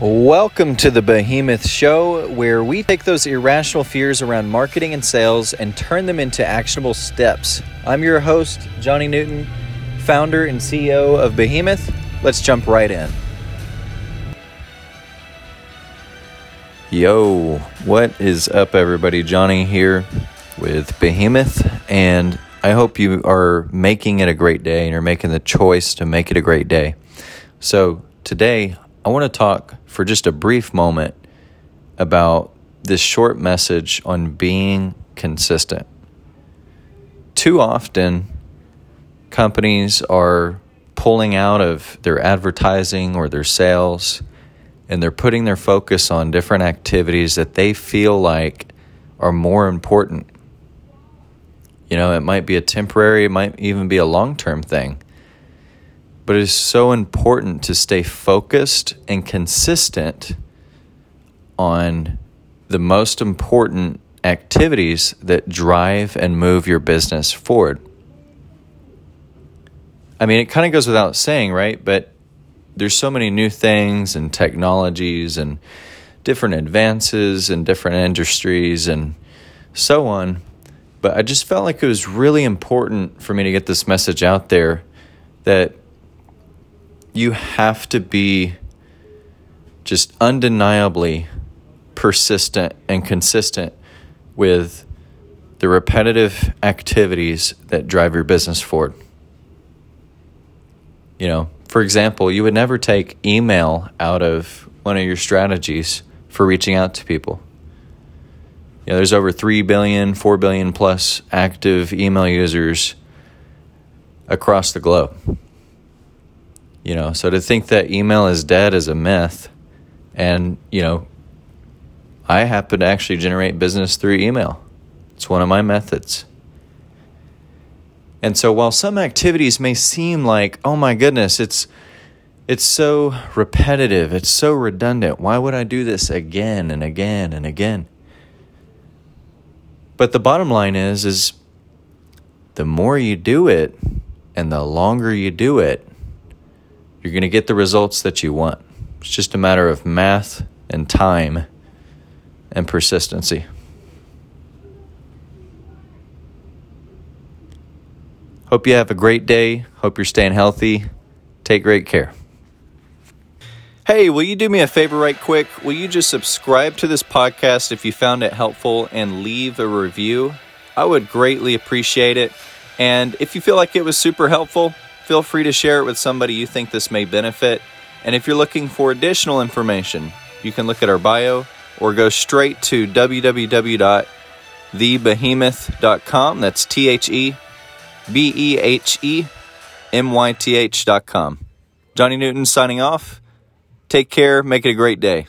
Welcome to the Behemyth Show, where we take those irrational fears around marketing and sales and turn them into actionable steps. I'm your host, Johnny Newton, founder and CEO of Behemyth. Let's jump right in. Yo, what is up, everybody? Johnny here with Behemyth, and I hope you are making it a great day and you're making the choice to make it a great day. So, today I want to talk for just a brief moment about this short message on being consistent. Too often, companies are pulling out of their advertising or their sales and they're putting their focus on different activities that they feel like are more important. You know, it might be a temporary, it might even be a long term thing. But it is so important to stay focused and consistent on the most important activities that drive and move your business forward. I mean, it kind of goes without saying, right? But there's so many new things and technologies and different advances in different industries and so on. But I just felt like it was really important for me to get this message out there that you have to be just undeniably persistent and consistent with the repetitive activities that drive your business forward. You know, for example, you would never take email out of one of your strategies for reaching out to people. You know, there's over 3 billion, 4 billion plus active email users across the globe. You know, so to think that email is dead is a myth. And, you know, I happen to actually generate business through email. It's one of my methods. And so while some activities may seem like, oh my goodness, it's it's so repetitive, it's so redundant. Why would I do this again and again and again? But the bottom line is is the more you do it and the longer you do it, you're going to get the results that you want. It's just a matter of math and time and persistency. Hope you have a great day. Hope you're staying healthy. Take great care. Hey, will you do me a favor right quick? Will you just subscribe to this podcast if you found it helpful and leave a review? I would greatly appreciate it. And if you feel like it was super helpful, feel free to share it with somebody you think this may benefit. And if you're looking for additional information, you can look at our bio or go straight to www.thebehemyth.com. That's T H E B E H E M Y T H.com. Johnny Newton signing off. Take care. Make it a great day.